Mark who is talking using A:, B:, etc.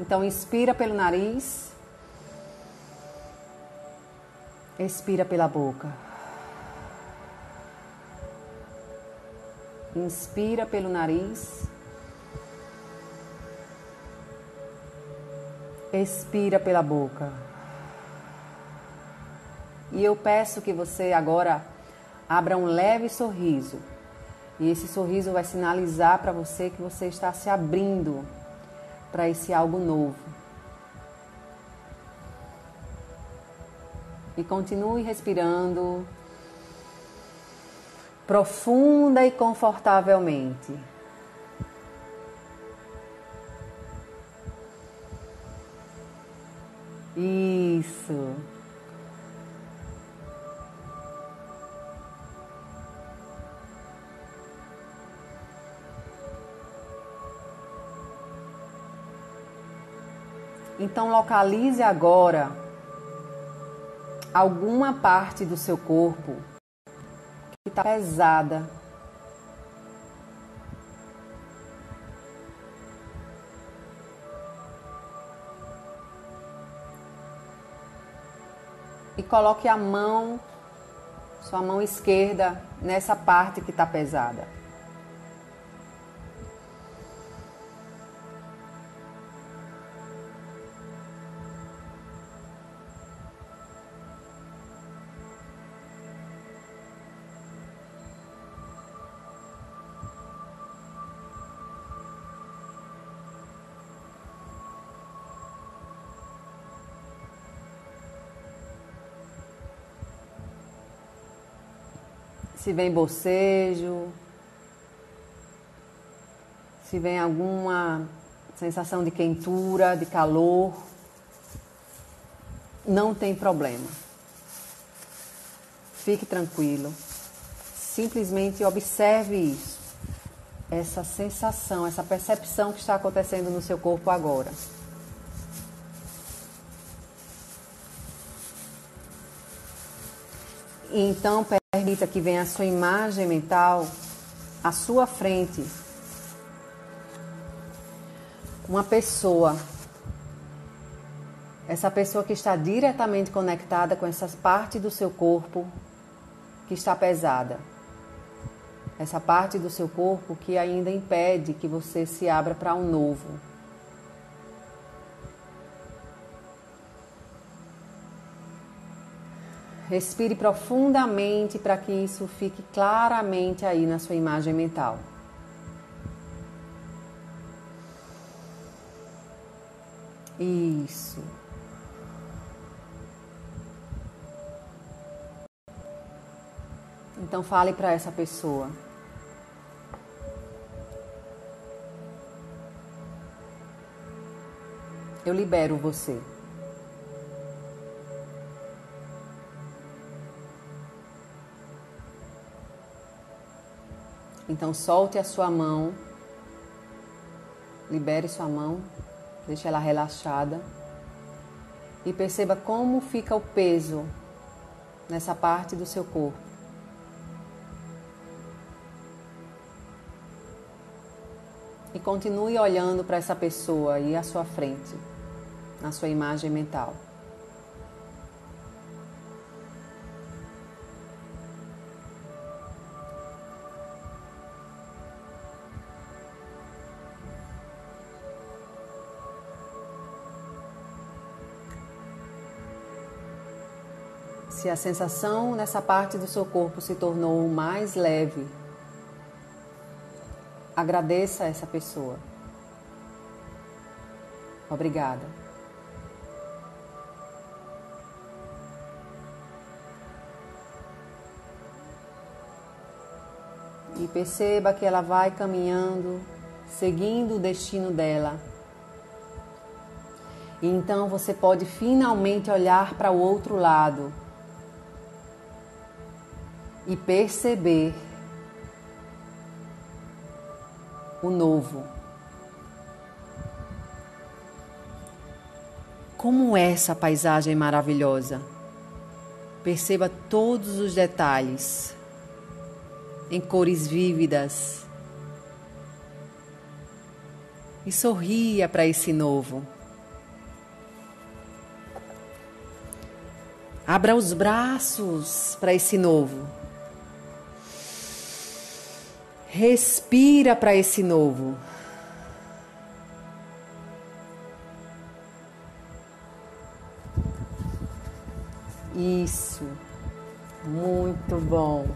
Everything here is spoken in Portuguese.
A: Então, inspira pelo nariz, expira pela boca. Inspira pelo nariz, expira pela boca. E eu peço que você agora abra um leve sorriso. E esse sorriso vai sinalizar para você que você está se abrindo para esse algo novo. E continue respirando profunda e confortavelmente. Isso. Então localize agora alguma parte do seu corpo que está pesada. E coloque a mão, sua mão esquerda, nessa parte que está pesada. Se vem bocejo, se vem alguma sensação de quentura, de calor, não tem problema. Fique tranquilo. Simplesmente observe isso. Essa sensação, essa percepção que está acontecendo no seu corpo agora. Então, Permita que venha a sua imagem mental à sua frente. Uma pessoa. Essa pessoa que está diretamente conectada com essas partes do seu corpo que está pesada. Essa parte do seu corpo que ainda impede que você se abra para um novo. Respire profundamente para que isso fique claramente aí na sua imagem mental. Isso. Então fale para essa pessoa. Eu libero você. Então solte a sua mão, libere sua mão, deixe ela relaxada e perceba como fica o peso nessa parte do seu corpo. E continue olhando para essa pessoa aí à sua frente, na sua imagem mental. Se a sensação nessa parte do seu corpo se tornou mais leve, agradeça essa pessoa. Obrigada. E perceba que ela vai caminhando, seguindo o destino dela. E então você pode finalmente olhar para o outro lado e perceber o novo. Como é essa paisagem maravilhosa? Perceba todos os detalhes em cores vívidas e sorria para esse novo. Abra os braços para esse novo. Respira para esse novo. Isso. Muito bom.